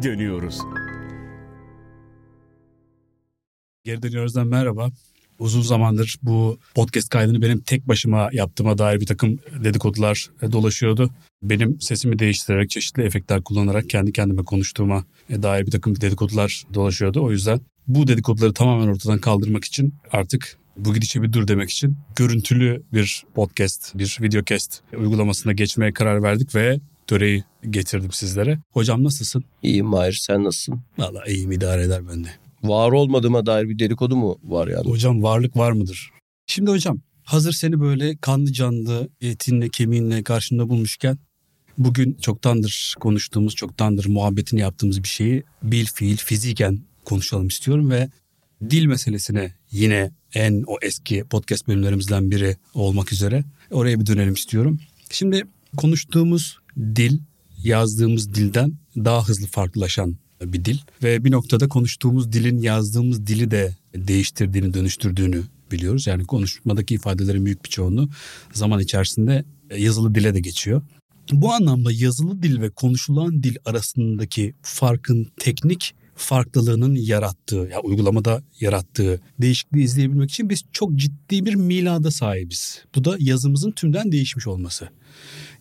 geri dönüyoruz. Geri dönüyoruzdan merhaba. Uzun zamandır bu podcast kaydını benim tek başıma yaptığıma dair bir takım dedikodular dolaşıyordu. Benim sesimi değiştirerek çeşitli efektler kullanarak kendi kendime konuştuğuma dair bir takım dedikodular dolaşıyordu. O yüzden bu dedikoduları tamamen ortadan kaldırmak için artık bu gidişe bir dur demek için görüntülü bir podcast, bir videocast uygulamasına geçmeye karar verdik ve töreyi getirdim sizlere. Hocam nasılsın? İyiyim Mahir sen nasılsın? Valla iyiyim idare eder bende. Var olmadığıma dair bir dedikodu mu var yani? Hocam varlık var mıdır? Şimdi hocam hazır seni böyle kanlı canlı etinle kemiğinle karşında bulmuşken bugün çoktandır konuştuğumuz çoktandır muhabbetini yaptığımız bir şeyi bil fiil fiziken konuşalım istiyorum ve dil meselesine yine en o eski podcast bölümlerimizden biri olmak üzere oraya bir dönelim istiyorum. Şimdi konuştuğumuz dil yazdığımız dilden daha hızlı farklılaşan bir dil ve bir noktada konuştuğumuz dilin yazdığımız dili de değiştirdiğini, dönüştürdüğünü biliyoruz. Yani konuşmadaki ifadelerin büyük bir çoğunluğu zaman içerisinde yazılı dile de geçiyor. Bu anlamda yazılı dil ve konuşulan dil arasındaki farkın teknik farklılığının yarattığı, ya uygulamada yarattığı değişikliği izleyebilmek için biz çok ciddi bir milada sahibiz. Bu da yazımızın tümden değişmiş olması.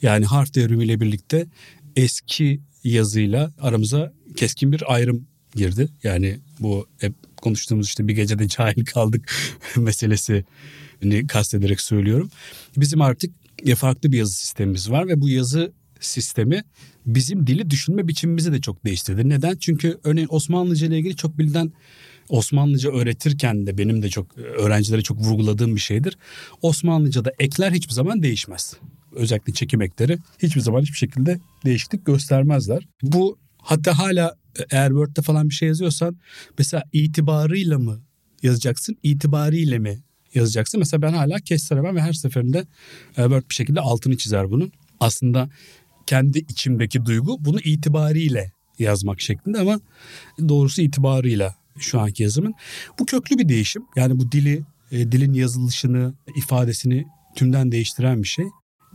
Yani harf devrimiyle birlikte eski yazıyla aramıza keskin bir ayrım girdi. Yani bu hep konuştuğumuz işte bir gecede cahil kaldık meselesini kastederek söylüyorum. Bizim artık farklı bir yazı sistemimiz var ve bu yazı sistemi bizim dili düşünme biçimimizi de çok değiştirdi. Neden? Çünkü örneğin Osmanlıca ile ilgili çok bilinen Osmanlıca öğretirken de benim de çok öğrencilere çok vurguladığım bir şeydir. Osmanlıca'da ekler hiçbir zaman değişmez. Özellikle çekim ekleri hiçbir zaman hiçbir şekilde değişiklik göstermezler. Bu hatta hala eğer Word'de falan bir şey yazıyorsan mesela itibarıyla mı yazacaksın, itibariyle mi yazacaksın? Mesela ben hala kestiremem ve her seferinde Word bir şekilde altını çizer bunun. Aslında kendi içimdeki duygu bunu itibariyle yazmak şeklinde ama doğrusu itibarıyla şu anki yazımın. Bu köklü bir değişim. Yani bu dili, e, dilin yazılışını, ifadesini tümden değiştiren bir şey.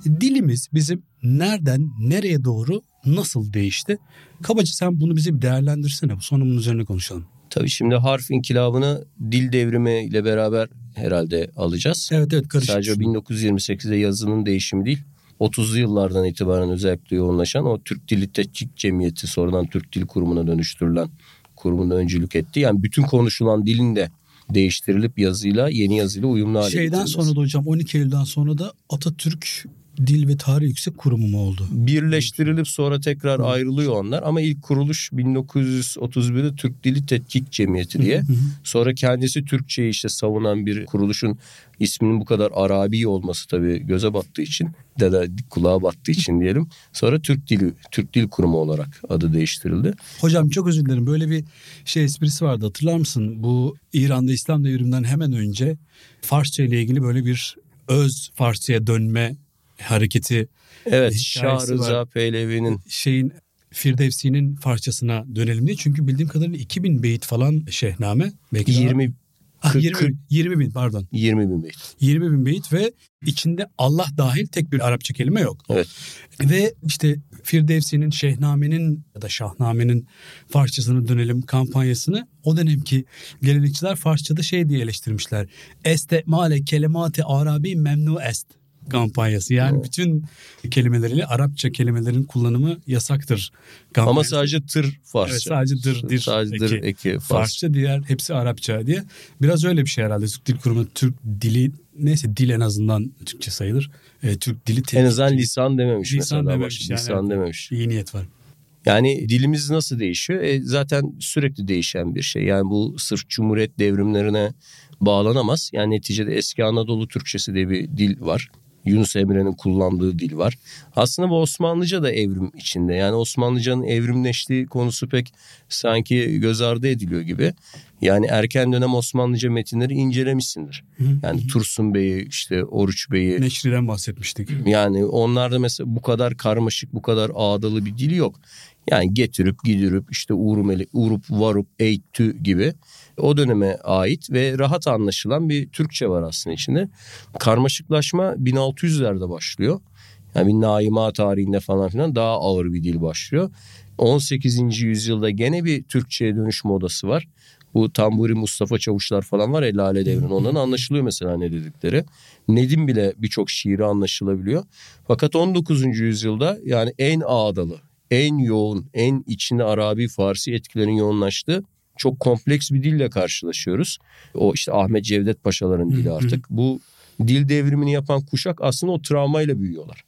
Dilimiz bizim nereden nereye doğru nasıl değişti? Kabaca sen bunu bize bir değerlendirsene. Bu sonunun üzerine konuşalım. Tabii şimdi harf inkılabını dil devrimi ile beraber herhalde alacağız. Evet evet karışık. Sadece 1928'de yazının değişimi değil. 30'lu yıllardan itibaren özellikle yoğunlaşan o Türk Dili Tetkik Cemiyeti sonradan Türk Dil Kurumu'na dönüştürülen kurumun öncülük etti. Yani bütün konuşulan dilin de değiştirilip yazıyla yeni yazıyla uyumlu hale Şeyden sonra da hocam 12 Eylül'den sonra da Atatürk Dil ve Tarih Yüksek Kurumu mu oldu? Birleştirilip sonra tekrar hı. ayrılıyor onlar ama ilk kuruluş 1931'de Türk Dili Tetkik Cemiyeti diye. Hı hı. Sonra kendisi Türkçeyi işte savunan bir kuruluşun isminin bu kadar Arabi olması tabii göze battığı için de, de kulağa battığı için diyelim. Sonra Türk Dili Türk Dil Kurumu olarak adı değiştirildi. Hocam çok özür dilerim. Böyle bir şey esprisi vardı hatırlar mısın? Bu İran'da İslam devriminden hemen önce Farsça ile ilgili böyle bir öz Farsça'ya dönme hareketi Evet Şah Rıza. Pehlevi'nin şeyin Firdevsi'nin Farsçasına dönelim diye. Çünkü bildiğim kadarıyla 2000 beyit falan şehname. Belki 20 Ah, 20, 40, 20 bin pardon. 20 bin beyit. 20 bin beyit ve içinde Allah dahil tek bir Arapça kelime yok. Evet. Ve işte Firdevsi'nin, Şehnamen'in ya da Şahnamen'in Farsçasına dönelim kampanyasını o dönemki gelenekçiler Farsçada şey diye eleştirmişler. Este male kelimati arabi memnu est kampanyası. Yani o. bütün kelimeleriyle Arapça kelimelerin kullanımı yasaktır. Kampanyası. Ama sadece tır Farsça. Evet, sadece dır, dir, sadece dır eki, eki Farsça. Farsça diğer hepsi Arapça diye. Biraz öyle bir şey herhalde. Türk Dil Kurumu Türk dili neyse dil en azından Türkçe sayılır. E, Türk dili En azından lisan dememiş lisan mesela. Dememiş, yani, lisan dememiş. İyi niyet var. Yani dilimiz nasıl değişiyor? E, zaten sürekli değişen bir şey. Yani bu sırf cumhuriyet devrimlerine bağlanamaz. Yani neticede eski Anadolu Türkçesi diye bir dil var. Yunus Emre'nin kullandığı dil var. Aslında bu Osmanlıca da evrim içinde. Yani Osmanlıcanın evrimleştiği konusu pek sanki göz ardı ediliyor gibi. Yani erken dönem Osmanlıca metinleri incelemişsindir. Yani Tursun Bey'i işte Oruç Bey'i. Neşri'den bahsetmiştik. Yani onlarda mesela bu kadar karmaşık bu kadar ağdalı bir dil yok. Yani getirip gidirip işte urumeli, urup varup eğittü gibi o döneme ait ve rahat anlaşılan bir Türkçe var aslında içinde. Karmaşıklaşma 1600'lerde başlıyor. Yani bir naima tarihinde falan filan daha ağır bir dil başlıyor. 18. yüzyılda gene bir Türkçe'ye dönüş modası var. Bu Tamburi Mustafa Çavuşlar falan var ya Lale Devrin. Ondan anlaşılıyor mesela ne dedikleri. Nedim bile birçok şiiri anlaşılabiliyor. Fakat 19. yüzyılda yani en ağdalı, en yoğun, en içinde Arabi, Farsi etkilerin yoğunlaştığı çok kompleks bir dille karşılaşıyoruz. O işte Ahmet Cevdet Paşaların dili artık. Bu dil devrimini yapan kuşak aslında o travmayla büyüyorlar.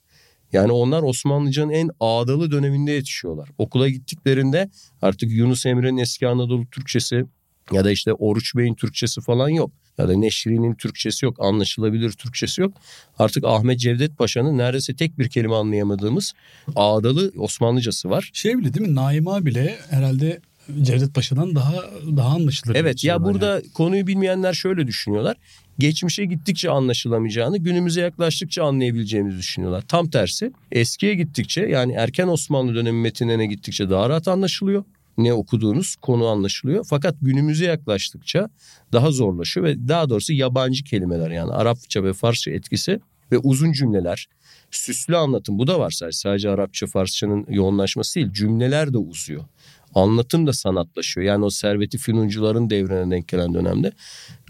Yani onlar Osmanlıcanın en ağdalı döneminde yetişiyorlar. Okula gittiklerinde artık Yunus Emre'nin eski Anadolu Türkçesi ya da işte Oruç Bey'in Türkçesi falan yok. Ya da Neşri'nin Türkçesi yok, anlaşılabilir Türkçesi yok. Artık Ahmet Cevdet Paşa'nın neredeyse tek bir kelime anlayamadığımız ağdalı Osmanlıcası var. Şey bile değil mi? Naima bile herhalde Cevdet Paşa'dan daha daha anlaşılır. Evet ya burada yani. konuyu bilmeyenler şöyle düşünüyorlar. Geçmişe gittikçe anlaşılamayacağını, günümüze yaklaştıkça anlayabileceğimizi düşünüyorlar. Tam tersi eskiye gittikçe yani erken Osmanlı dönemi metinlerine gittikçe daha rahat anlaşılıyor ne okuduğunuz konu anlaşılıyor. Fakat günümüze yaklaştıkça daha zorlaşıyor ve daha doğrusu yabancı kelimeler yani Arapça ve Farsça etkisi ve uzun cümleler, süslü anlatım bu da var sadece, sadece Arapça Farsçanın yoğunlaşması değil cümleler de uzuyor. Anlatım da sanatlaşıyor. Yani o serveti finuncuların devrine denk gelen dönemde.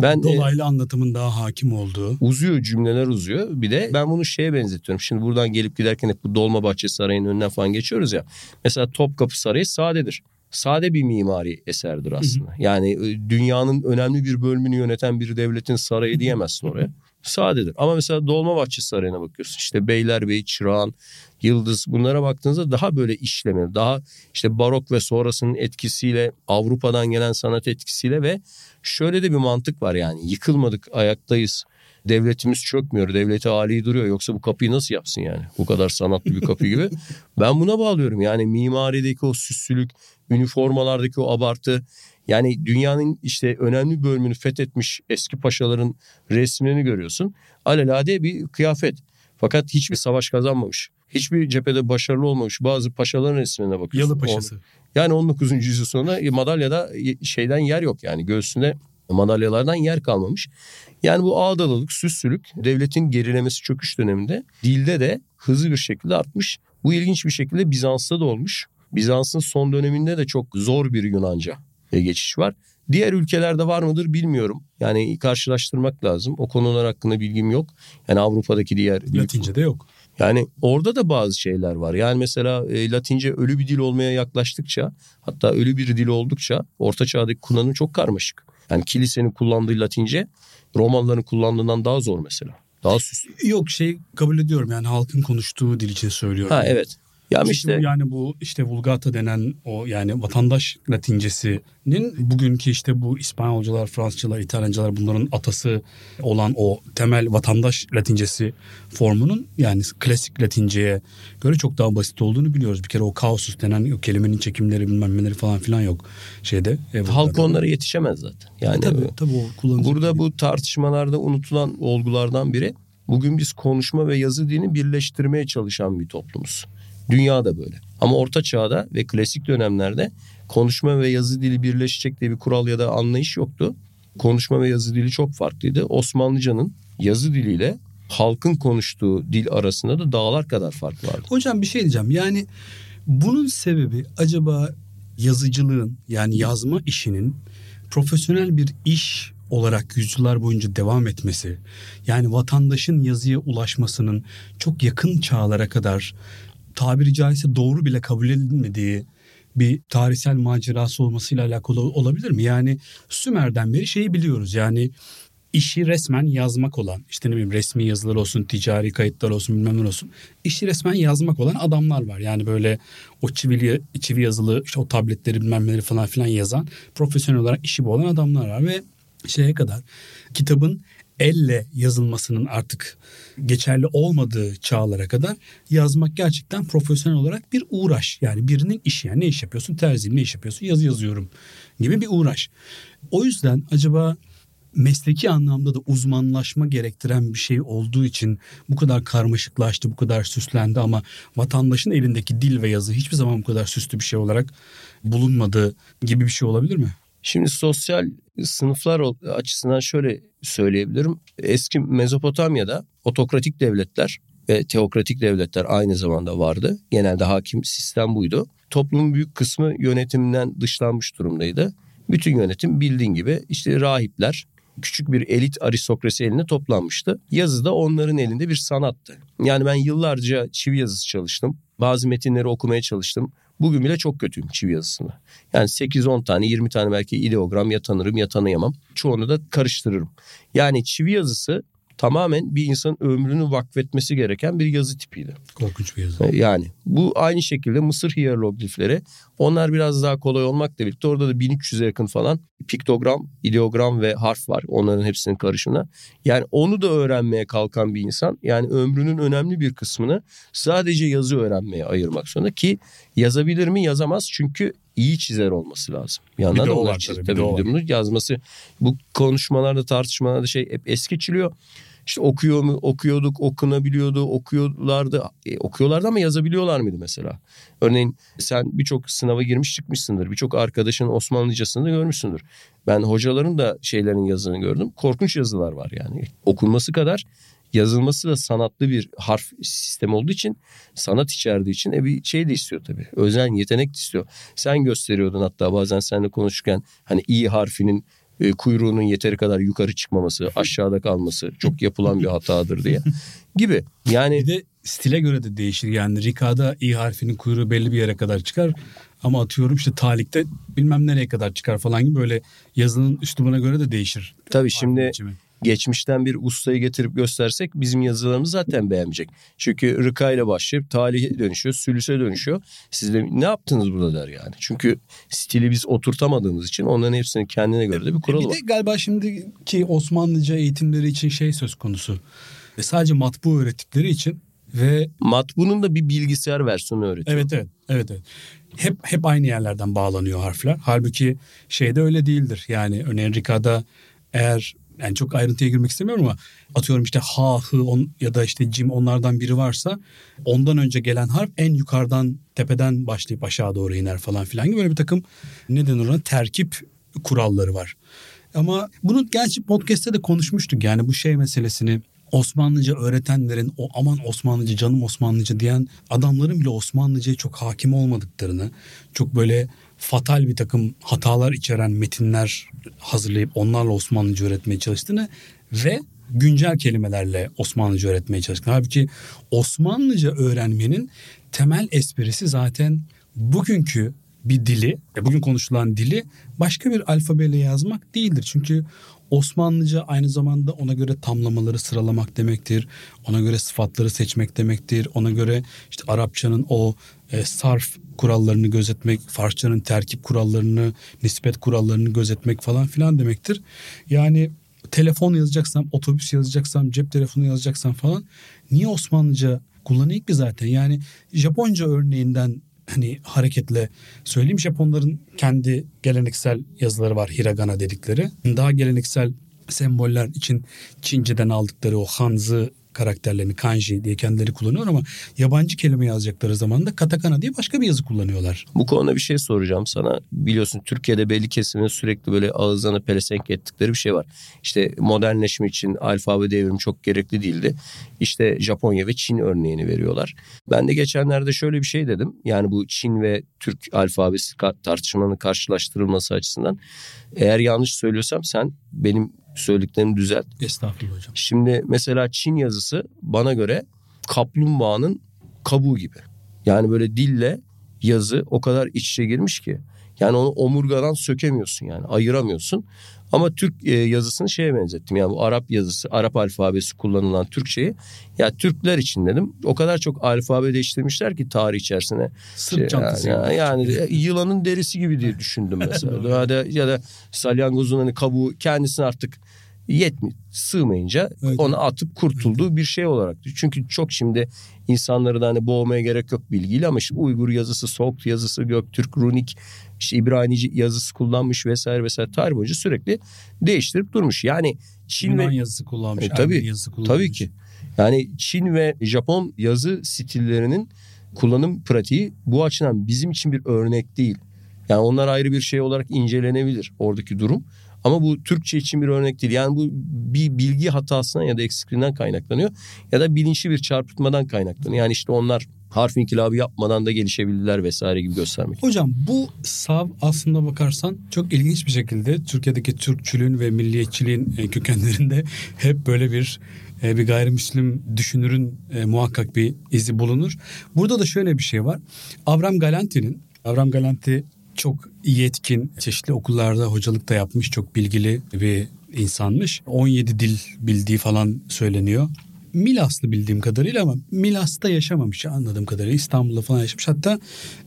Ben dolaylı e, anlatımın daha hakim olduğu. Uzuyor cümleler uzuyor. Bir de ben bunu şeye benzetiyorum. Şimdi buradan gelip giderken hep bu Dolmabahçe Sarayı'nın önünden falan geçiyoruz ya. Mesela Topkapı Sarayı sadedir sade bir mimari eserdir aslında. Hı hı. Yani e, dünyanın önemli bir bölümünü yöneten bir devletin sarayı diyemezsin oraya. Sadedir. Ama mesela Dolmabahçe Sarayı'na bakıyorsun. İşte Beylerbeyi, Çırağan, Yıldız bunlara baktığınızda daha böyle işlemeli. Daha işte barok ve sonrasının etkisiyle Avrupa'dan gelen sanat etkisiyle ve şöyle de bir mantık var yani. Yıkılmadık, ayaktayız. Devletimiz çökmüyor. Devleti hali duruyor. Yoksa bu kapıyı nasıl yapsın yani? Bu kadar sanatlı bir kapı gibi. Ben buna bağlıyorum. Yani mimarideki o süslülük, üniformalardaki o abartı yani dünyanın işte önemli bölümünü fethetmiş eski paşaların resmini görüyorsun. Alelade bir kıyafet. Fakat hiçbir savaş kazanmamış. Hiçbir cephede başarılı olmamış bazı paşaların resmine bakıyorsun. Yalı paşası. Yani 19. yüzyıl sonunda madalyada şeyden yer yok yani göğsünde madalyalardan yer kalmamış. Yani bu ağdalılık, süslülük devletin gerilemesi çöküş döneminde dilde de hızlı bir şekilde artmış. Bu ilginç bir şekilde Bizans'ta da olmuş. Bizans'ın son döneminde de çok zor bir Yunanca geçiş var. Diğer ülkelerde var mıdır bilmiyorum. Yani karşılaştırmak lazım. O konular hakkında bilgim yok. Yani Avrupa'daki diğer... Latince'de yok. Yani orada da bazı şeyler var. Yani mesela e, Latince ölü bir dil olmaya yaklaştıkça hatta ölü bir dil oldukça Orta Çağ'daki kullanım çok karmaşık. Yani kilisenin kullandığı Latince Romalıların kullandığından daha zor mesela. Daha süslü. Yok şey kabul ediyorum yani halkın konuştuğu dil için söylüyorum. Ha evet. Ya işte yani bu işte Vulgata denen o yani vatandaş Latincesinin bugünkü işte bu İspanyolcular, Fransızcalar, İtalyancalar bunların atası olan o temel vatandaş Latincesi formunun yani klasik Latinceye göre çok daha basit olduğunu biliyoruz. Bir kere o kaosus denen o kelimenin çekimleri bilmem neleri falan filan yok şeyde. E, Halk onlara yetişemez zaten. Yani tabii, tabii o Burada bu tartışmalarda unutulan olgulardan biri bugün biz konuşma ve yazı dilini birleştirmeye çalışan bir toplumuz. Dünya da böyle. Ama orta çağda ve klasik dönemlerde konuşma ve yazı dili birleşecek diye bir kural ya da anlayış yoktu. Konuşma ve yazı dili çok farklıydı. Osmanlıcanın yazı diliyle halkın konuştuğu dil arasında da dağlar kadar fark vardı. Hocam bir şey diyeceğim. Yani bunun sebebi acaba yazıcılığın yani yazma işinin profesyonel bir iş olarak yüzyıllar boyunca devam etmesi yani vatandaşın yazıya ulaşmasının çok yakın çağlara kadar tabiri caizse doğru bile kabul edilmediği bir tarihsel macerası olmasıyla alakalı olabilir mi? Yani Sümer'den beri şeyi biliyoruz yani işi resmen yazmak olan işte ne bileyim resmi yazılar olsun ticari kayıtlar olsun bilmem ne olsun işi resmen yazmak olan adamlar var. Yani böyle o çivili, çivi yazılı işte o tabletleri bilmem neleri falan filan yazan profesyonel olarak işi bu olan adamlar var ve şeye kadar kitabın elle yazılmasının artık geçerli olmadığı çağlara kadar yazmak gerçekten profesyonel olarak bir uğraş. Yani birinin işi yani ne iş yapıyorsun? Terziyim ne iş yapıyorsun? Yazı yazıyorum gibi bir uğraş. O yüzden acaba mesleki anlamda da uzmanlaşma gerektiren bir şey olduğu için bu kadar karmaşıklaştı, bu kadar süslendi ama vatandaşın elindeki dil ve yazı hiçbir zaman bu kadar süslü bir şey olarak bulunmadı gibi bir şey olabilir mi? Şimdi sosyal sınıflar açısından şöyle söyleyebilirim. Eski Mezopotamya'da otokratik devletler ve teokratik devletler aynı zamanda vardı. Genelde hakim sistem buydu. Toplumun büyük kısmı yönetiminden dışlanmış durumdaydı. Bütün yönetim bildiğin gibi işte rahipler, küçük bir elit aristokrasi eline toplanmıştı. Yazı da onların elinde bir sanattı. Yani ben yıllarca çivi yazısı çalıştım. Bazı metinleri okumaya çalıştım. Bugün bile çok kötüyüm çivi yazısında. Yani 8-10 tane 20 tane belki ideogram ya tanırım ya tanıyamam. Çoğunu da karıştırırım. Yani çivi yazısı tamamen bir insanın ömrünü vakfetmesi gereken bir yazı tipiydi. Korkunç bir yazı. E, yani bu aynı şekilde Mısır hieroglifleri onlar biraz daha kolay olmakla birlikte orada da 1300'e yakın falan piktogram, ideogram ve harf var onların hepsinin karışımına. Yani onu da öğrenmeye kalkan bir insan yani ömrünün önemli bir kısmını sadece yazı öğrenmeye ayırmak zorunda ki yazabilir mi yazamaz çünkü iyi çizer olması lazım. Bir yandan bir de da onlar var çiz- tabii, tabii bir de yazması bu konuşmalarda tartışmalarda şey hep es geçiliyor. İşte okuyor mu okuyorduk okunabiliyordu okuyorlardı e, okuyorlardı ama yazabiliyorlar mıydı mesela? Örneğin sen birçok sınava girmiş çıkmışsındır birçok arkadaşın Osmanlıcasını da görmüşsündür. Ben hocaların da şeylerin yazını gördüm korkunç yazılar var yani okunması kadar yazılması da sanatlı bir harf sistemi olduğu için sanat içerdiği için e bir şey de istiyor tabii. Özen, yetenek de istiyor. Sen gösteriyordun hatta bazen seninle konuşurken hani i harfinin e, kuyruğunun yeteri kadar yukarı çıkmaması, aşağıda kalması çok yapılan bir hatadır diye gibi. Yani Bir de stile göre de değişir. Yani Rika'da i harfinin kuyruğu belli bir yere kadar çıkar. Ama atıyorum işte talikte bilmem nereye kadar çıkar falan gibi böyle yazının üslubuna göre de değişir. tabii şimdi biçimi. Geçmişten bir ustayı getirip göstersek bizim yazılarımız zaten beğenmeyecek. Çünkü rıka ile başlayıp talihe dönüşüyor, sülüse dönüşüyor. Siz de ne yaptınız burada der yani. Çünkü stili biz oturtamadığımız için onların hepsinin kendine göre de bir kuralı bir var. de galiba şimdiki Osmanlıca eğitimleri için şey söz konusu. Ve sadece matbu öğrettikleri için ve Matbu'nun da bir bilgisayar versiyonu öğretiyor. evet evet evet evet. Hep hep aynı yerlerden bağlanıyor harfler. Halbuki şeyde öyle değildir. Yani örneğin Rika'da eğer yani çok ayrıntıya girmek istemiyorum ama atıyorum işte ha, hı on, ya da işte cim onlardan biri varsa ondan önce gelen harf en yukarıdan tepeden başlayıp aşağı doğru iner falan filan gibi böyle bir takım ne denir ona terkip kuralları var. Ama bunu gerçi podcast'te de konuşmuştuk yani bu şey meselesini Osmanlıca öğretenlerin o aman Osmanlıca canım Osmanlıca diyen adamların bile Osmanlıca'ya çok hakim olmadıklarını çok böyle fatal bir takım hatalar içeren metinler hazırlayıp onlarla Osmanlıca öğretmeye çalıştığını ve güncel kelimelerle Osmanlıca öğretmeye çalıştığını. Halbuki Osmanlıca öğrenmenin temel esprisi zaten bugünkü bir dili, e, bugün konuşulan dili başka bir alfabeyle yazmak değildir. Çünkü Osmanlıca aynı zamanda ona göre tamlamaları sıralamak demektir. Ona göre sıfatları seçmek demektir. Ona göre işte Arapçanın o e, sarf kurallarını gözetmek, Farsçanın terkip kurallarını, nispet kurallarını gözetmek falan filan demektir. Yani telefon yazacaksam, otobüs yazacaksam, cep telefonu yazacaksam falan niye Osmanlıca kullanayım ki zaten? Yani Japonca örneğinden hani hareketle söyleyeyim Japonların kendi geleneksel yazıları var hiragana dedikleri. Daha geleneksel semboller için Çince'den aldıkları o hanzı karakterlerini kanji diye kendileri kullanıyor ama yabancı kelime yazacakları zaman da katakana diye başka bir yazı kullanıyorlar. Bu konuda bir şey soracağım sana. Biliyorsun Türkiye'de belli kesimin sürekli böyle ağızlarına pelesenk ettikleri bir şey var. İşte modernleşme için alfabe devrimi çok gerekli değildi. İşte Japonya ve Çin örneğini veriyorlar. Ben de geçenlerde şöyle bir şey dedim. Yani bu Çin ve Türk alfabesi tartışmanın karşılaştırılması açısından. Eğer yanlış söylüyorsam sen benim söylediklerimi düzelt. Estağfurullah hocam. Şimdi mesela Çin yazısı bana göre kaplumbağanın kabuğu gibi. Yani böyle dille yazı o kadar iç içe girmiş ki. Yani onu omurgadan sökemiyorsun yani ayıramıyorsun. Ama Türk e, yazısını şeye benzettim. Yani bu Arap yazısı, Arap alfabesi kullanılan Türkçeyi. Ya Türkler için dedim. O kadar çok alfabe değiştirmişler ki tarih içerisine. Sırt Şey, çantası. yani, gibi. yani e, yılanın derisi gibi diye düşündüm mesela. ya da ya da salyangozun hani kabuğu kendisini artık yetmi sığmayınca Evet. onu atıp kurtulduğu bir şey olarak. Çünkü çok şimdi insanları da hani boğmaya gerek yok bilgiyle ama işte Uygur yazısı, Soğuk yazısı, Göktürk, Runik, işte İbranice yazısı kullanmış vesaire vesaire tarih boyunca sürekli değiştirip durmuş. Yani Çin Yunan ve yazısı kullanmış. E, tabii, Ermeni yazısı kullanmış. Tabii ki. Yani Çin ve Japon yazı stillerinin kullanım pratiği bu açıdan bizim için bir örnek değil. Yani onlar ayrı bir şey olarak incelenebilir oradaki durum. Ama bu Türkçe için bir örnek değil. Yani bu bir bilgi hatasından ya da eksikliğinden kaynaklanıyor. Ya da bilinçli bir çarpıtmadan kaynaklanıyor. Yani işte onlar harf inkılabı yapmadan da gelişebildiler vesaire gibi göstermek. Hocam bu sav aslında bakarsan çok ilginç bir şekilde Türkiye'deki Türkçülüğün ve milliyetçiliğin e, kökenlerinde hep böyle bir e, bir gayrimüslim düşünürün e, muhakkak bir izi bulunur. Burada da şöyle bir şey var. Avram Galanti'nin, Avram Galanti çok yetkin, çeşitli okullarda hocalık da yapmış, çok bilgili bir insanmış. 17 dil bildiği falan söyleniyor. Milaslı bildiğim kadarıyla ama Milas'ta yaşamamış anladığım kadarıyla. İstanbul'da falan yaşamış. Hatta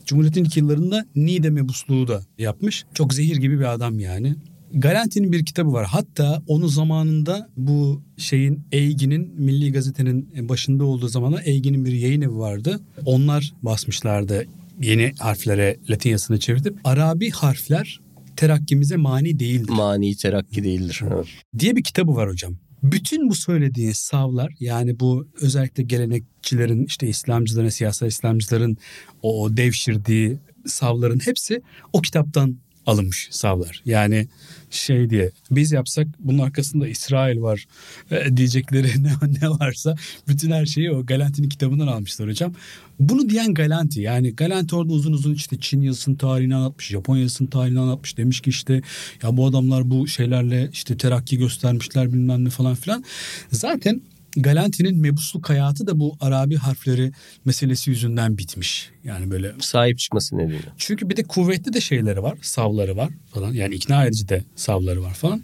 Cumhuriyet'in ilk yıllarında Niğde mebusluğu da yapmış. Çok zehir gibi bir adam yani. Galanti'nin bir kitabı var. Hatta onu zamanında bu şeyin Eygi'nin Milli Gazete'nin başında olduğu zamana Eygi'nin bir yayın evi vardı. Onlar basmışlardı yeni harflere Latin yazısını çevirtip Arabi harfler terakkimize mani değildir. Mani terakki değildir. Evet. Diye bir kitabı var hocam. Bütün bu söylediğin savlar yani bu özellikle gelenekçilerin işte İslamcıların, siyasal İslamcıların o devşirdiği savların hepsi o kitaptan alınmış savlar. Yani şey diye biz yapsak bunun arkasında İsrail var e, diyecekleri ne, ne varsa bütün her şeyi o Galanti'nin kitabından almışlar hocam. Bunu diyen Galanti yani Galanti orada uzun uzun işte Çin yazısının tarihini anlatmış, Japon yazısının tarihini anlatmış. Demiş ki işte ya bu adamlar bu şeylerle işte terakki göstermişler bilmem ne falan filan. Zaten Galanti'nin mebusluk hayatı da bu Arabi harfleri meselesi yüzünden bitmiş. Yani böyle sahip çıkması nedeniyle. Çünkü bir de kuvvetli de şeyleri var, savları var falan. Yani ikna edici de savları var falan.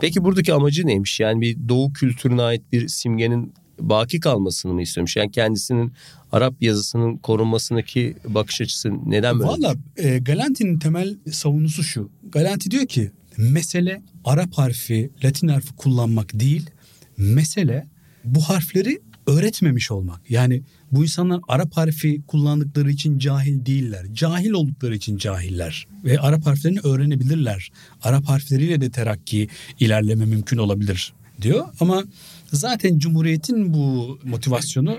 Peki buradaki amacı neymiş? Yani bir doğu kültürüne ait bir simgenin baki kalmasını mı istiyormuş? Yani kendisinin Arap yazısının korunmasındaki bakış açısı neden böyle? Valla e, Galanti'nin temel savunusu şu. Galanti diyor ki mesele Arap harfi, Latin harfi kullanmak değil. Mesele bu harfleri öğretmemiş olmak. Yani bu insanlar Arap harfi kullandıkları için cahil değiller. Cahil oldukları için cahiller. Ve Arap harflerini öğrenebilirler. Arap harfleriyle de terakki, ilerleme mümkün olabilir diyor. Ama zaten Cumhuriyet'in bu motivasyonu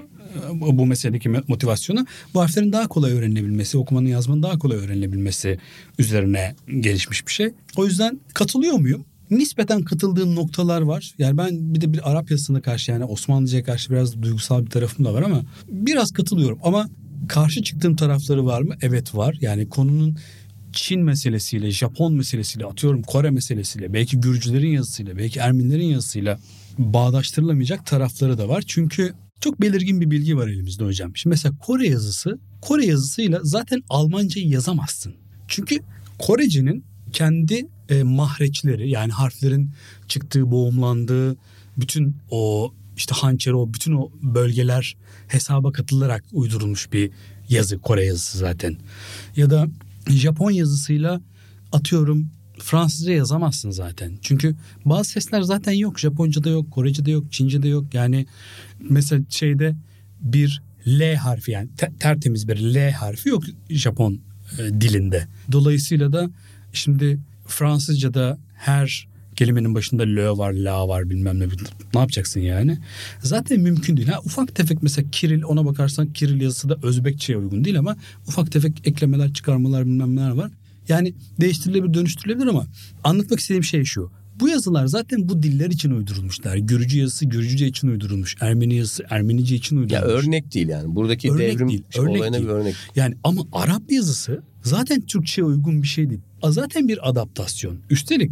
bu meseledeki motivasyonu bu harflerin daha kolay öğrenilebilmesi, okumanın yazmanın daha kolay öğrenilebilmesi üzerine gelişmiş bir şey. O yüzden katılıyor muyum? Nispeten katıldığım noktalar var. Yani ben bir de bir Arap yazısına karşı yani Osmanlıca'ya karşı biraz duygusal bir tarafım da var ama biraz katılıyorum. Ama karşı çıktığım tarafları var mı? Evet var. Yani konunun Çin meselesiyle, Japon meselesiyle, atıyorum Kore meselesiyle, belki Gürcülerin yazısıyla, belki Ermenilerin yazısıyla bağdaştırılamayacak tarafları da var. Çünkü çok belirgin bir bilgi var elimizde hocam. Şimdi mesela Kore yazısı, Kore yazısıyla zaten Almancayı yazamazsın. Çünkü Korecinin kendi e, mahreçleri yani harflerin çıktığı, boğumlandığı bütün o işte hançeri o bütün o bölgeler hesaba katılarak uydurulmuş bir yazı Kore yazısı zaten. Ya da Japon yazısıyla atıyorum Fransızca yazamazsın zaten. Çünkü bazı sesler zaten yok. Japonca'da yok, Korece'de yok, Çince'de yok. Yani mesela şeyde bir L harfi yani tertemiz bir L harfi yok Japon e, dilinde. Dolayısıyla da şimdi Fransızca'da her kelimenin başında L var, la var bilmem ne. Ne yapacaksın yani? Zaten mümkün değil. Ha, ufak tefek mesela Kiril ona bakarsan Kiril yazısı da Özbekçe'ye uygun değil ama ufak tefek eklemeler, çıkarmalar bilmem neler var. Yani değiştirilebilir, dönüştürülebilir ama anlatmak istediğim şey şu. Bu yazılar zaten bu diller için uydurulmuşlar. Gürcü yazısı Gürcüce için uydurulmuş. Ermeni yazısı Ermenice için uydurulmuş. Ya örnek değil yani. Buradaki örnek devrim değil, örnek olayına değil. bir örnek. Yani ama Arap yazısı zaten Türkçe'ye uygun bir şey değil. Zaten bir adaptasyon. Üstelik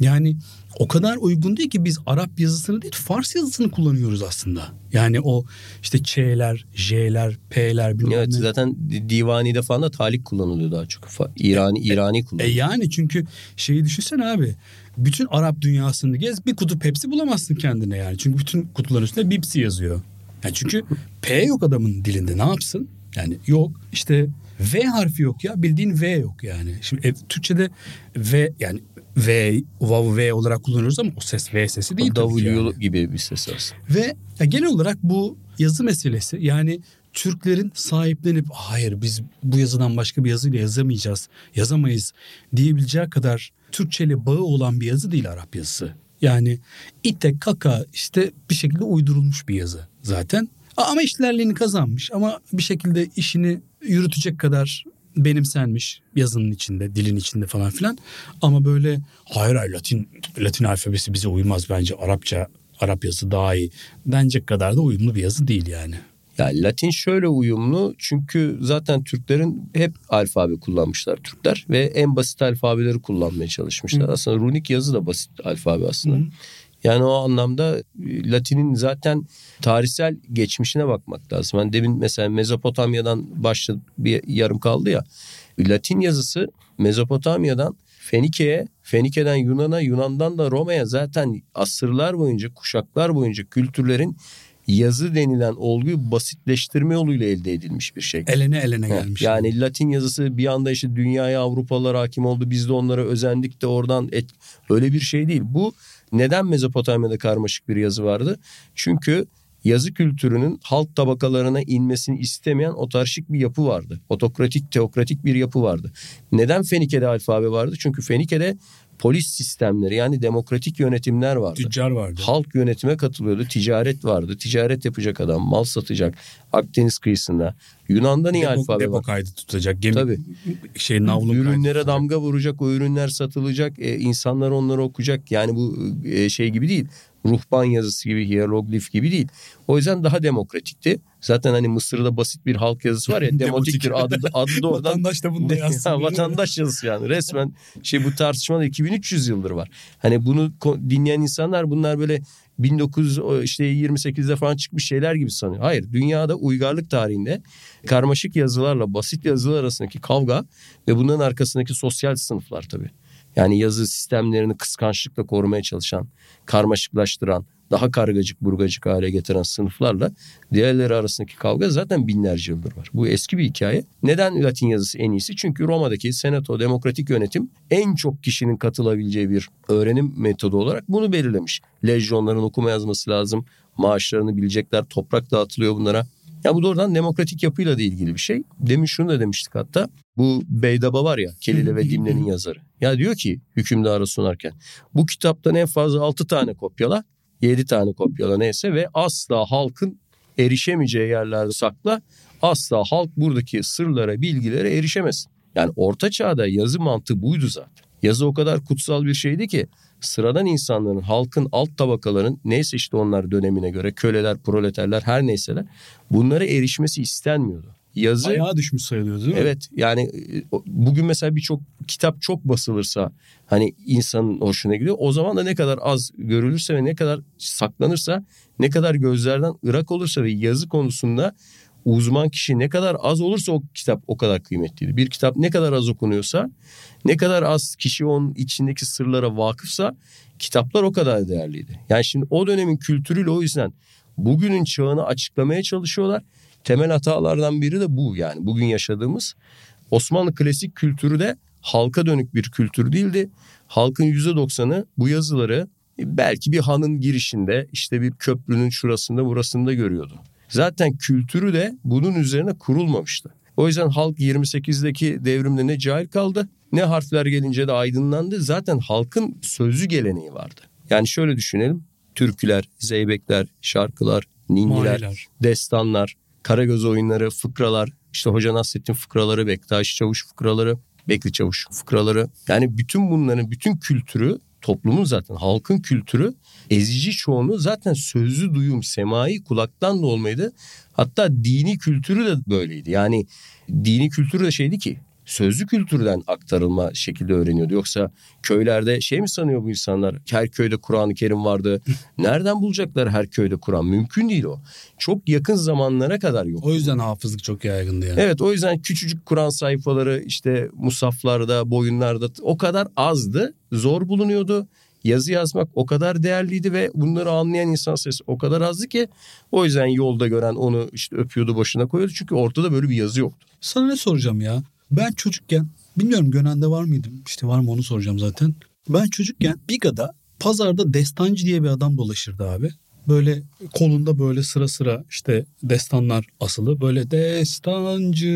yani o kadar uygun değil ki biz Arap yazısını değil Fars yazısını kullanıyoruz aslında. Yani o işte Ç'ler, J'ler, P'ler bilmem Evet ne. zaten divanide falan da talik kullanılıyor daha çok. İrani, e, İrani kullanılıyor. E yani çünkü şeyi düşünsene abi. Bütün Arap dünyasını gez bir kutu Pepsi bulamazsın kendine yani. Çünkü bütün kutuların üstünde Bipsi yazıyor. Yani çünkü P yok adamın dilinde ne yapsın? Yani yok işte V harfi yok ya bildiğin V yok yani. Şimdi e, Türkçe'de V yani V, vav V olarak kullanıyoruz ama o ses V sesi değil. W yani. gibi bir ses aslında. Ve ya genel olarak bu yazı meselesi yani Türklerin sahiplenip hayır biz bu yazıdan başka bir yazıyla yazamayacağız, yazamayız diyebileceği kadar Türkçe bağı olan bir yazı değil Arap yazısı. Yani ite kaka işte bir şekilde uydurulmuş bir yazı zaten. Ama işlerliğini kazanmış ama bir şekilde işini yürütecek kadar benimsenmiş yazının içinde, dilin içinde falan filan. Ama böyle hayır hayır Latin Latin alfabesi bize uymaz bence Arapça Arap yazısı daha iyi. Denecek kadar da uyumlu bir yazı değil yani. Ya Latin şöyle uyumlu çünkü zaten Türklerin hep alfabe kullanmışlar Türkler ve en basit alfabeleri kullanmaya çalışmışlar. Hı. Aslında runik yazı da basit alfabe aslında. Hı. Yani o anlamda e, Latin'in zaten tarihsel geçmişine bakmak lazım. Ben demin mesela Mezopotamya'dan başladı bir yarım kaldı ya. Latin yazısı Mezopotamya'dan Fenike'ye, Fenike'den Yunan'a, Yunan'dan da Roma'ya zaten asırlar boyunca, kuşaklar boyunca kültürlerin yazı denilen olguyu basitleştirme yoluyla elde edilmiş bir şey. Elene elene gelmiş. Yani Latin yazısı bir anda işte dünyaya Avrupalılar hakim oldu. Biz de onlara özendik de oradan et... öyle bir şey değil. Bu neden Mezopotamya'da karmaşık bir yazı vardı? Çünkü yazı kültürünün halk tabakalarına inmesini istemeyen otarşik bir yapı vardı. Otokratik, teokratik bir yapı vardı. Neden Fenike'de alfabe vardı? Çünkü Fenike'de polis sistemleri yani demokratik yönetimler vardı. Tüccar vardı. Halk yönetime katılıyordu. Ticaret vardı. Ticaret yapacak adam, mal satacak Akdeniz kıyısında. Yunan'da niye depo, alfabe depo var? kaydı tutacak. Gemi, Tabii. Şey, navlu Ürünlere damga vuracak. O ürünler satılacak. E, insanlar onları okuyacak. Yani bu e, şey gibi değil ruhban yazısı gibi, hieroglif gibi değil. O yüzden daha demokratikti. Zaten hani Mısır'da basit bir halk yazısı var ya demotiktir adı, adı da oradan. vatandaş da bunu da yazsın. Ya, vatandaş yazısı yani resmen şey bu tartışmada 2300 yıldır var. Hani bunu dinleyen insanlar bunlar böyle 1928'de falan çıkmış şeyler gibi sanıyor. Hayır dünyada uygarlık tarihinde karmaşık yazılarla basit yazılar arasındaki kavga ve bunların arkasındaki sosyal sınıflar tabii. Yani yazı sistemlerini kıskançlıkla korumaya çalışan, karmaşıklaştıran, daha kargacık burgacık hale getiren sınıflarla diğerleri arasındaki kavga zaten binlerce yıldır var. Bu eski bir hikaye. Neden Latin yazısı en iyisi? Çünkü Roma'daki senato demokratik yönetim en çok kişinin katılabileceği bir öğrenim metodu olarak bunu belirlemiş. Lejyonların okuma yazması lazım. Maaşlarını bilecekler. Toprak dağıtılıyor bunlara. Ya bu doğrudan demokratik yapıyla da ilgili bir şey. Demin şunu da demiştik hatta. Bu Beydaba var ya Kelile ve Dimne'nin yazarı. Ya diyor ki hükümdara sunarken bu kitaptan en fazla 6 tane kopyala 7 tane kopyala neyse ve asla halkın erişemeyeceği yerlerde sakla. Asla halk buradaki sırlara, bilgilere erişemesin. Yani orta çağda yazı mantığı buydu zaten. Yazı o kadar kutsal bir şeydi ki sıradan insanların, halkın alt tabakaların neyse işte onlar dönemine göre köleler, proleterler her neyseler bunlara erişmesi istenmiyordu. Yazı ayağa düşmüş sayılıyor değil mi? Evet yani e, bugün mesela birçok kitap çok basılırsa hani insanın hoşuna gidiyor. O zaman da ne kadar az görülürse ve ne kadar saklanırsa ne kadar gözlerden ırak olursa ve yazı konusunda uzman kişi ne kadar az olursa o kitap o kadar kıymetliydi. Bir kitap ne kadar az okunuyorsa, ne kadar az kişi onun içindeki sırlara vakıfsa kitaplar o kadar değerliydi. Yani şimdi o dönemin kültürüyle o yüzden bugünün çağını açıklamaya çalışıyorlar. Temel hatalardan biri de bu yani bugün yaşadığımız Osmanlı klasik kültürü de halka dönük bir kültür değildi. Halkın %90'ı bu yazıları belki bir hanın girişinde işte bir köprünün şurasında burasında görüyordu. Zaten kültürü de bunun üzerine kurulmamıştı. O yüzden halk 28'deki devrimde ne cahil kaldı ne harfler gelince de aydınlandı. Zaten halkın sözlü geleneği vardı. Yani şöyle düşünelim. Türküler, zeybekler, şarkılar, ninniler, Mahiler. destanlar, karagöz oyunları, fıkralar, işte Hoca Nasrettin fıkraları, Bektaşi Çavuş fıkraları, Bekli Çavuş fıkraları. Yani bütün bunların bütün kültürü toplumun zaten halkın kültürü ezici çoğunu zaten sözlü duyum semai kulaktan da olmaydı. Hatta dini kültürü de böyleydi. Yani dini kültürü de şeydi ki sözlü kültürden aktarılma şekilde öğreniyordu. Yoksa köylerde şey mi sanıyor bu insanlar? Her köyde Kur'an-ı Kerim vardı. Nereden bulacaklar her köyde Kur'an? Mümkün değil o. Çok yakın zamanlara kadar yok. O yüzden hafızlık çok yaygındı yani. Evet o yüzden küçücük Kur'an sayfaları işte musaflarda, boyunlarda o kadar azdı. Zor bulunuyordu yazı yazmak o kadar değerliydi ve bunları anlayan insan sayısı o kadar azdı ki o yüzden yolda gören onu işte öpüyordu başına koyuyordu çünkü ortada böyle bir yazı yoktu. Sana ne soracağım ya? Ben çocukken bilmiyorum Gönen'de var mıydım? İşte var mı onu soracağım zaten. Ben çocukken Biga'da pazarda destancı diye bir adam dolaşırdı abi. Böyle kolunda böyle sıra sıra işte destanlar asılı. Böyle destancı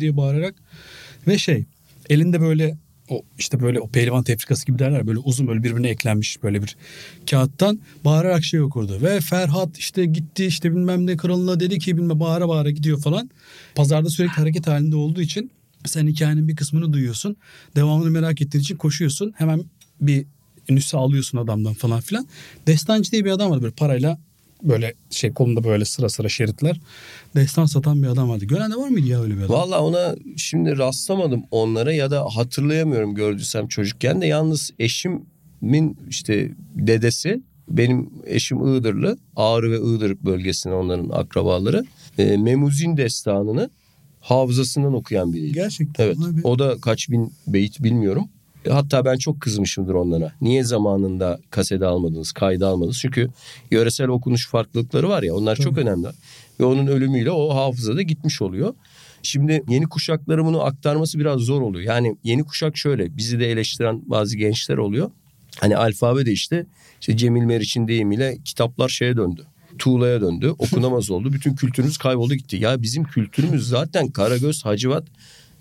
diye bağırarak ve şey elinde böyle o işte böyle o pehlivan tefrikası gibi derler böyle uzun böyle birbirine eklenmiş böyle bir kağıttan bağırarak şey okurdu. Ve Ferhat işte gitti işte bilmem ne kralına dedi ki bilmem bağıra bağıra gidiyor falan. Pazarda sürekli hareket halinde olduğu için Sen hikayenin bir kısmını duyuyorsun. Devamını merak ettiğin için koşuyorsun. Hemen bir nüsha alıyorsun adamdan falan filan. Destancı diye bir adam var böyle parayla böyle şey kolunda böyle sıra sıra şeritler. Destan satan bir adam vardı. Gören de var mıydı ya öyle bir adam? Valla ona şimdi rastlamadım onlara ya da hatırlayamıyorum gördüysem çocukken de yalnız eşimin işte dedesi benim eşim Iğdırlı Ağrı ve Iğdır bölgesinde onların akrabaları e, Memuzin destanını hafızasından okuyan biriydi. Gerçekten. Evet be. o da kaç bin beyit bilmiyorum. Hatta ben çok kızmışımdır onlara. Niye zamanında kasede almadınız, kayda almadınız? Çünkü yöresel okunuş farklılıkları var ya onlar çok Tabii. önemli. Ve onun ölümüyle o hafızada gitmiş oluyor. Şimdi yeni kuşaklara bunu aktarması biraz zor oluyor. Yani yeni kuşak şöyle bizi de eleştiren bazı gençler oluyor. Hani alfabe de işte, işte Cemil Meriç'in deyimiyle kitaplar şeye döndü. Tuğla'ya döndü. Okunamaz oldu. Bütün kültürümüz kayboldu gitti. Ya bizim kültürümüz zaten Karagöz, Hacivat,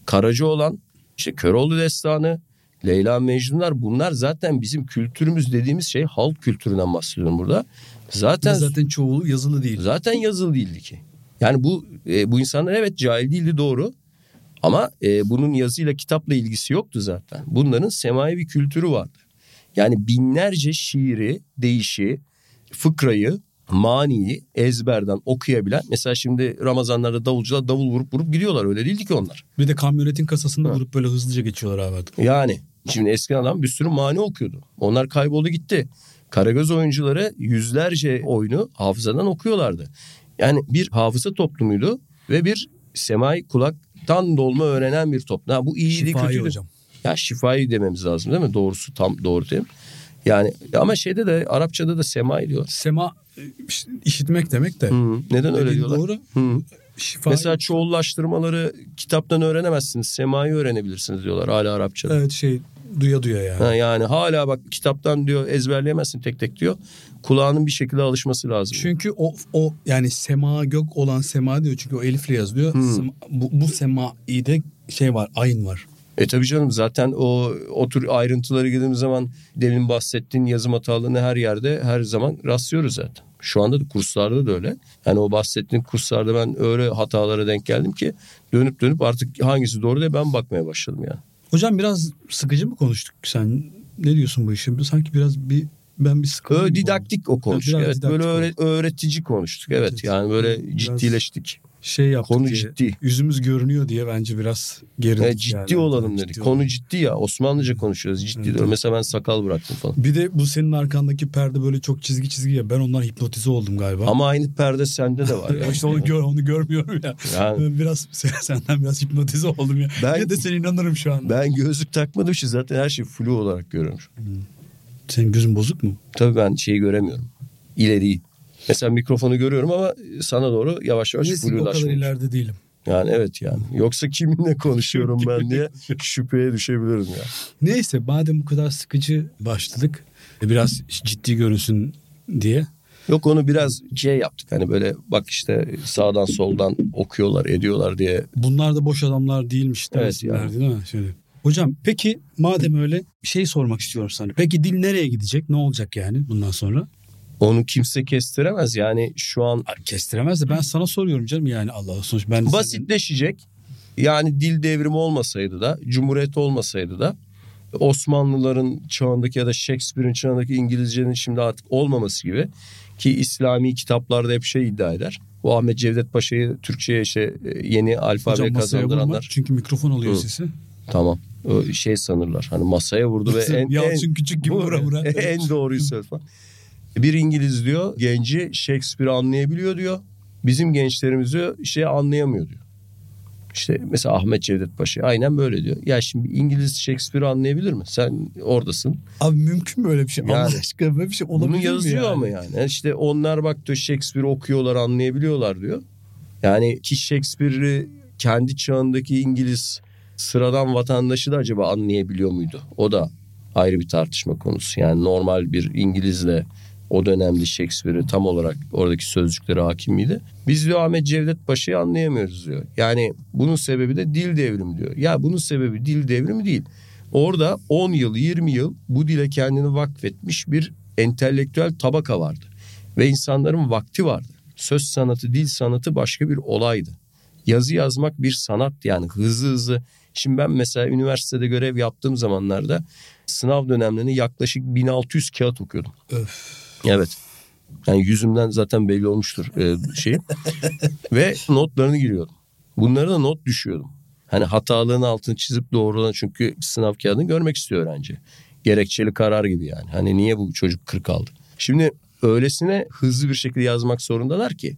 Karacaoğlan, işte Köroğlu Destanı, Leyla Mecnunlar bunlar zaten bizim kültürümüz dediğimiz şey halk kültüründen bahsediyorum burada. Zaten zaten çoğu yazılı değil. zaten yazılı değildi ki. Yani bu e, bu insanlar evet cahil değildi doğru. Ama e, bunun yazıyla kitapla ilgisi yoktu zaten. Bunların semai bir kültürü vardı. Yani binlerce şiiri, deyişi, fıkrayı, maniyi ezberden okuyabilen. Mesela şimdi Ramazanlarda davulcular davul vurup vurup gidiyorlar. Öyle değildi ki onlar. Bir de kamyonetin kasasında Ha. vurup böyle hızlıca geçiyorlar abi artık. Yani şimdi eski adam bir sürü mani okuyordu. Onlar kayboldu gitti. Karagöz oyuncuları yüzlerce oyunu hafızadan okuyorlardı. Yani bir hafıza toplumuydu ve bir semai kulaktan dolma öğrenen bir toplum. Ha, bu iyiydi Şifai kötüydü. hocam. Ya şifayı dememiz lazım değil mi? Doğrusu tam doğru değil? Yani ama şeyde de Arapçada da semai diyor. Sema e, işitmek demek de. Hı, neden öyle diyorlar? Doğru. Hı. Mesela çoğullaştırmaları kitaptan öğrenemezsiniz. Semai öğrenebilirsiniz diyorlar hala Arapçada. Evet şey duya duya yani. Ha, yani hala bak kitaptan diyor ezberleyemezsin tek tek diyor. Kulağının bir şekilde alışması lazım. Çünkü o o yani sema gök olan sema diyor çünkü o elifle yazılıyor. Hmm. Sema- bu, bu sema'ide şey var ayın var. E tabii canım zaten o o tür ayrıntılara girdiğimiz zaman demin bahsettiğin yazım hatalarını her yerde her zaman rastlıyoruz zaten. Şu anda da kurslarda da öyle. Yani o bahsettiğin kurslarda ben öyle hatalara denk geldim ki dönüp dönüp artık hangisi doğru diye ben bakmaya başladım yani. Hocam biraz sıkıcı mı konuştuk sen? Ne diyorsun bu işe? Sanki biraz bir ben bir sıkıldım. Öyle didaktik o konuştuk. biraz Evet, böyle oldu. öğre- öğretici konuştuk. Evet, Evet. yani böyle Biraz- ciddileştik. Şey yaptık Konu diye, ciddi. Yüzümüz görünüyor diye bence biraz gerildik. Evet, ciddi yani. olalım Ciddi dedik. olalım. Konu ciddi ya. Osmanlıca konuşuyoruz. Ciddi Evet. Mesela ben sakal bıraktım falan. Bir de bu senin arkandaki perde böyle çok çizgi çizgi ya. Ben ondan hipnotize oldum galiba. Ama aynı perde sende de var ya. işte onu gör onu görmüyorum ya. Yani Ben biraz senden biraz hipnotize oldum ya. Ben- Ben de sen inanırım şu anda. ben gözlük takmadığım için zaten her şeyi flu olarak görüyorum. Senin gözün bozuk mu? Tabii ben şeyi göremiyorum. İleriyi. Mesela mikrofonu görüyorum ama sana doğru yavaş yavaş Neyse o kadar ileride değilim. Yani evet yani. Yoksa kiminle konuşuyorum ben diye şüpheye düşebilirim ya. Neyse madem bu kadar sıkıcı başladık. e, Biraz ciddi görünsün diye. Yok onu biraz şey yaptık hani böyle bak işte sağdan soldan okuyorlar ediyorlar diye. Bunlar da boş adamlar değilmiş Evet yani. değil mi? Şöyle. Hocam peki madem öyle şey sormak istiyorum sana. Peki dil nereye gidecek? Ne olacak yani bundan sonra? Onu kimse kestiremez yani şu an Kestiremez de ben sana soruyorum canım yani Allah Allah sonuç ben basitleşecek. Yani dil devrimi olmasaydı da, cumhuriyet olmasaydı da Osmanlıların çağındaki ya da Shakespeare'in çağındaki İngilizcenin şimdi artık olmaması gibi ki İslami kitaplarda hep şey iddia eder. Bu Ahmet Cevdet Paşa'yı Türkçe'ye şey, yeni alfabe masaya vurma kazandıranlar. çünkü mikrofon alıyor Hı. sesi. Tamam. O şey sanırlar. Hani masaya vurdu ve en, Yalçın en, Küçük gibi vura vura. en doğruyu söyledi falan. Bir İngiliz diyor genci Shakespeare anlayabiliyor diyor. Bizim gençlerimiz diyor şey anlayamıyor diyor. İşte mesela Ahmet Cevdet Paşa aynen böyle diyor. Ya şimdi İngiliz Shakespeare'i anlayabilir mi? Sen oradasın. Abi mümkün mü öyle bir şey? Yani- Allah aşkına böyle bir şey olabilir Bunu mi yazıyor yani? ama yani. İşte onlar bak diyor Shakespeare okuyorlar anlayabiliyorlar diyor. Yani ki Shakespeare'i kendi çağındaki İngiliz sıradan vatandaşı da acaba anlayabiliyor muydu? O da ayrı bir tartışma konusu. Yani normal bir İngilizle o dönemde Shakespeare'i tam olarak oradaki sözcüklere hakim miydi? Biz diyor Ahmet Cevdet Paşa'yı anlayamıyoruz diyor. Yani bunun sebebi de dil devrimi diyor. Ya bunun sebebi dil devrimi değil. Orada 10 yıl 20 yıl bu dile kendini vakfetmiş bir entelektüel tabaka vardı. Ve insanların vakti vardı. Söz sanatı, dil sanatı başka bir olaydı. Yazı yazmak bir sanat yani hızlı hızlı. Şimdi ben mesela üniversitede görev yaptığım zamanlarda sınav dönemlerini yaklaşık 1600 kağıt okuyordum. Öf. Evet. Yani yüzümden zaten belli olmuştur e, şey. Ve notlarını giriyordum. Bunlara da not düşüyordum. Hani hatalığın altını çizip doğrulan çünkü sınav kağıdını görmek istiyor öğrenci. Gerekçeli karar gibi yani. Hani niye bu çocuk 40 aldı? Şimdi öylesine hızlı bir şekilde yazmak zorundalar ki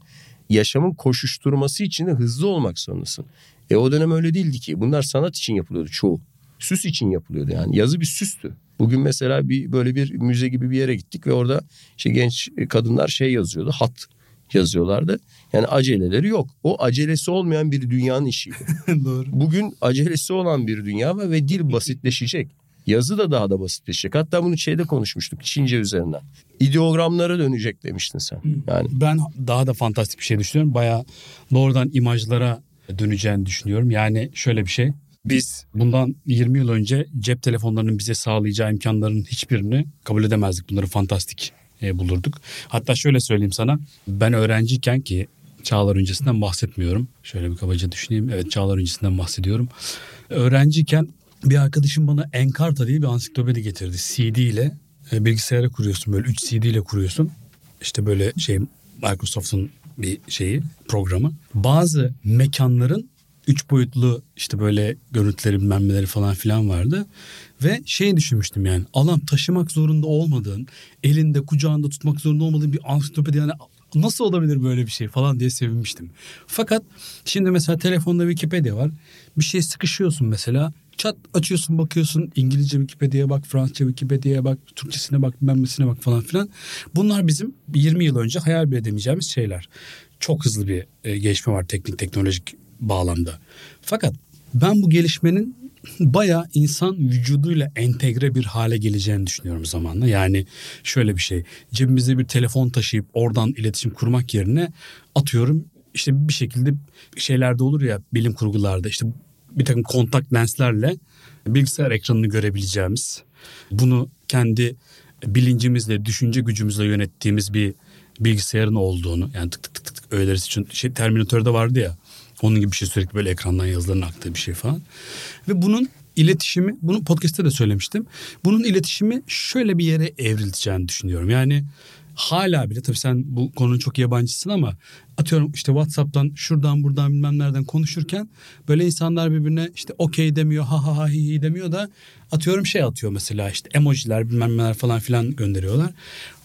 yaşamın koşuşturması için de hızlı olmak zorundasın. E o dönem öyle değildi ki. Bunlar sanat için yapılıyordu çoğu. Süs için yapılıyordu yani. Yazı bir süstü. Bugün mesela bir böyle bir müze gibi bir yere gittik ve orada işte genç kadınlar şey yazıyordu. Hat yazıyorlardı. Yani aceleleri yok. O acelesi olmayan bir dünyanın işiydi. Doğru. Bugün acelesi olan bir dünya var ve dil basitleşecek. Yazı da daha da basitleşecek. Hatta bunu şeyde konuşmuştuk Çince üzerinden. İdeogramlara dönecek demiştin sen. Yani Ben daha da fantastik bir şey düşünüyorum. Bayağı doğrudan imajlara döneceğini düşünüyorum. Yani şöyle bir şey. Biz bundan 20 yıl önce cep telefonlarının bize sağlayacağı imkanların hiçbirini kabul edemezdik. Bunları fantastik e, bulurduk. Hatta şöyle söyleyeyim sana. Ben öğrenciyken ki çağlar öncesinden bahsetmiyorum. Şöyle bir kabaca düşüneyim. Evet çağlar öncesinden bahsediyorum. Öğrenciyken bir arkadaşım bana Encarta diye bir ansiklopedi getirdi. CD ile e, bilgisayara kuruyorsun böyle 3 CD ile kuruyorsun. İşte böyle şey Microsoft'un bir şeyi programı. Bazı mekanların üç boyutlu işte böyle görüntüleri bilmem falan filan vardı. Ve şey düşünmüştüm yani alan taşımak zorunda olmadığın, elinde kucağında tutmak zorunda olmadığın bir ansiklopedi yani nasıl olabilir böyle bir şey falan diye sevinmiştim. Fakat şimdi mesela telefonda Wikipedia var. Bir şey sıkışıyorsun mesela. Çat açıyorsun bakıyorsun İngilizce Wikipedia'ya bak, Fransızca Wikipedia'ya bak, Türkçesine bak, bilmem bak falan filan. Bunlar bizim 20 yıl önce hayal bile edemeyeceğimiz şeyler. Çok hızlı bir e, gelişme var teknik teknolojik bağlamda. Fakat ben bu gelişmenin bayağı insan vücuduyla entegre bir hale geleceğini düşünüyorum zamanla. Yani şöyle bir şey cebimizde bir telefon taşıyıp oradan iletişim kurmak yerine atıyorum işte bir şekilde şeylerde olur ya bilim kurgularda işte bir takım kontak lenslerle bilgisayar ekranını görebileceğimiz bunu kendi bilincimizle düşünce gücümüzle yönettiğimiz bir bilgisayarın olduğunu yani tık tık tık tık öğelerisi için şey Terminator'da vardı ya onun gibi bir şey sürekli böyle ekrandan yazıların aktığı bir şey falan. Ve bunun iletişimi, bunu podcast'te de söylemiştim. Bunun iletişimi şöyle bir yere evrileceğini düşünüyorum. Yani hala bile tabii sen bu konunun çok yabancısın ama atıyorum işte WhatsApp'tan şuradan buradan bilmem nereden konuşurken böyle insanlar birbirine işte okey demiyor ha ha ha hi hi demiyor da atıyorum şey atıyor mesela işte emojiler bilmem neler falan filan gönderiyorlar.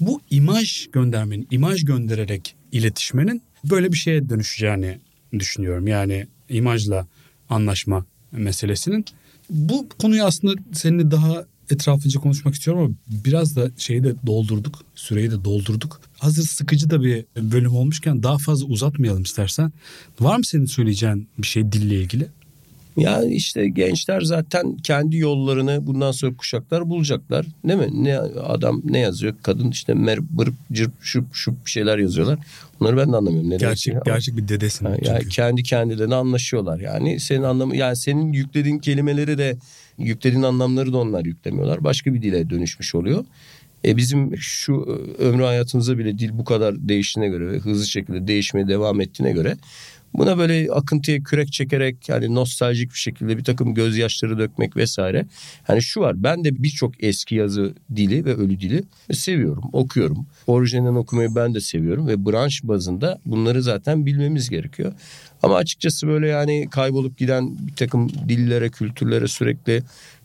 Bu imaj göndermenin, imaj göndererek iletişmenin böyle bir şeye dönüşeceğini düşünüyorum. Yani imajla anlaşma meselesinin. Bu konuyu aslında seninle daha etraflıca konuşmak istiyorum ama biraz da şeyi de doldurduk. Süreyi de doldurduk. Hazır sıkıcı da bir bölüm olmuşken daha fazla uzatmayalım istersen. Var mı senin söyleyeceğin bir şey dille ilgili? Yani işte gençler zaten kendi yollarını bundan sonra kuşaklar bulacaklar. Değil mi? Ne adam ne yazıyor? Kadın işte mer bırıp cırp şup şup bir şeyler yazıyorlar. Bunları ben de anlamıyorum. Ne gerçek demek? gerçek bir dedesin. Ha, yani kendi kendilerine anlaşıyorlar. Yani senin anlamı yani senin yüklediğin kelimeleri de yüklediğin anlamları da onlar yüklemiyorlar. Başka bir dile dönüşmüş oluyor. E bizim şu ömrü hayatımızda bile dil bu kadar değiştiğine göre ve hızlı şekilde değişmeye devam ettiğine göre Buna böyle akıntıya kürek çekerek yani nostaljik bir şekilde bir takım gözyaşları dökmek vesaire. Hani şu var ben de birçok eski yazı dili ve ölü dili seviyorum, okuyorum. Orijinalinden okumayı ben de seviyorum ve branş bazında bunları zaten bilmemiz gerekiyor. Ama açıkçası böyle yani kaybolup giden bir takım dillere, kültürlere sürekli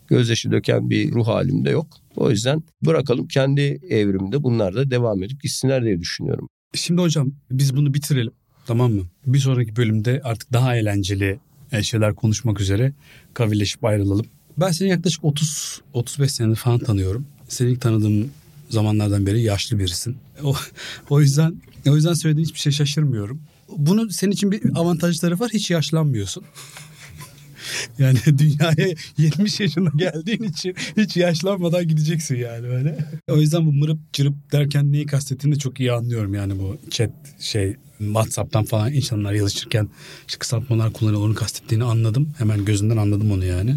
gözyaşı döken bir ruh halimde yok. O yüzden bırakalım kendi evrimde bunlar da devam edip gitsinler diye düşünüyorum. Şimdi hocam biz bunu bitirelim. Tamam mı? Bir sonraki bölümde artık daha eğlenceli e, şeyler konuşmak üzere kavilleşip ayrılalım. Ben seni yaklaşık 30 35 senedir falan tanıyorum. Seni tanıdığım zamanlardan beri yaşlı birisin. O, o yüzden o yüzden söylediğin hiçbir şey şaşırmıyorum. Bunun senin için bir avantajları var. Hiç yaşlanmıyorsun. Yani dünyaya 70 yaşına geldiğin için hiç yaşlanmadan gideceksin yani böyle. O yüzden bu mırıp cırıp derken neyi kastettiğini de çok iyi anlıyorum yani bu chat şey WhatsApp'tan falan insanlar yazışırken işte kısaltmalar kullanıyor onu kastettiğini anladım. Hemen gözünden anladım onu yani.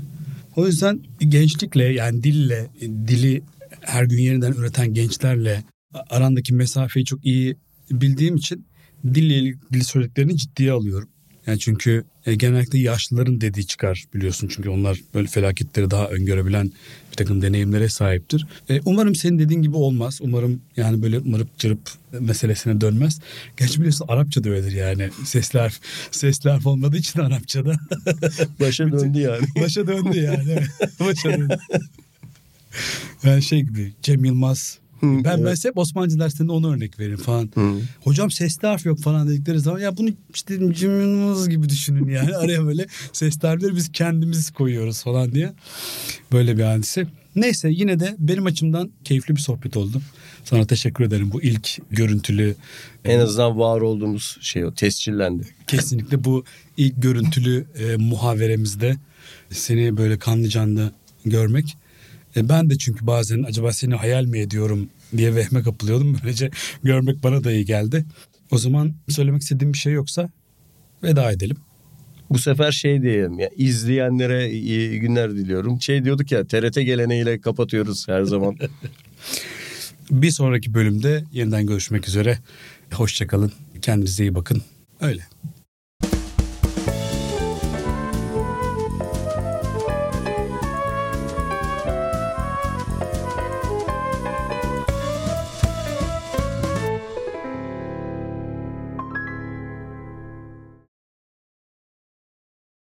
O yüzden gençlikle yani dille dili her gün yeniden üreten gençlerle arandaki mesafeyi çok iyi bildiğim için dille ilgili söylediklerini ciddiye alıyorum. Yani çünkü e, genellikle yaşlıların dediği çıkar biliyorsun. Çünkü onlar böyle felaketleri daha öngörebilen bir takım deneyimlere sahiptir. E, umarım senin dediğin gibi olmaz. Umarım yani böyle mırıp cırıp meselesine dönmez. Gerçi biliyorsun Arapça da öyledir yani. Sesler sesler harf olmadığı için Arapçada. Başa döndü yani. Başa döndü yani. Başa döndü. Yani şey gibi Cem Yılmaz ben evet. mesela hep Osmanlıca derslerinde onu örnek veririm falan. Hı. Hocam sesli harf yok falan dedikleri zaman ya bunu işte Yılmaz gibi düşünün yani. Araya böyle sesli harfleri biz kendimiz koyuyoruz falan diye. Böyle bir hadise. Neyse yine de benim açımdan keyifli bir sohbet oldu. Sana teşekkür ederim bu ilk görüntülü. En azından var olduğumuz şey o tescillendi. Kesinlikle bu ilk görüntülü e, muhaveremizde seni böyle kanlı canlı görmek. E, ben de çünkü bazen acaba seni hayal mi ediyorum diye vehme kapılıyordum. Böylece görmek bana da iyi geldi. O zaman söylemek istediğim bir şey yoksa veda edelim. Bu sefer şey diyelim ya izleyenlere iyi günler diliyorum. Şey diyorduk ya TRT geleneğiyle kapatıyoruz her zaman. Bir sonraki bölümde yeniden görüşmek üzere. Hoşçakalın. Kendinize iyi bakın. Öyle.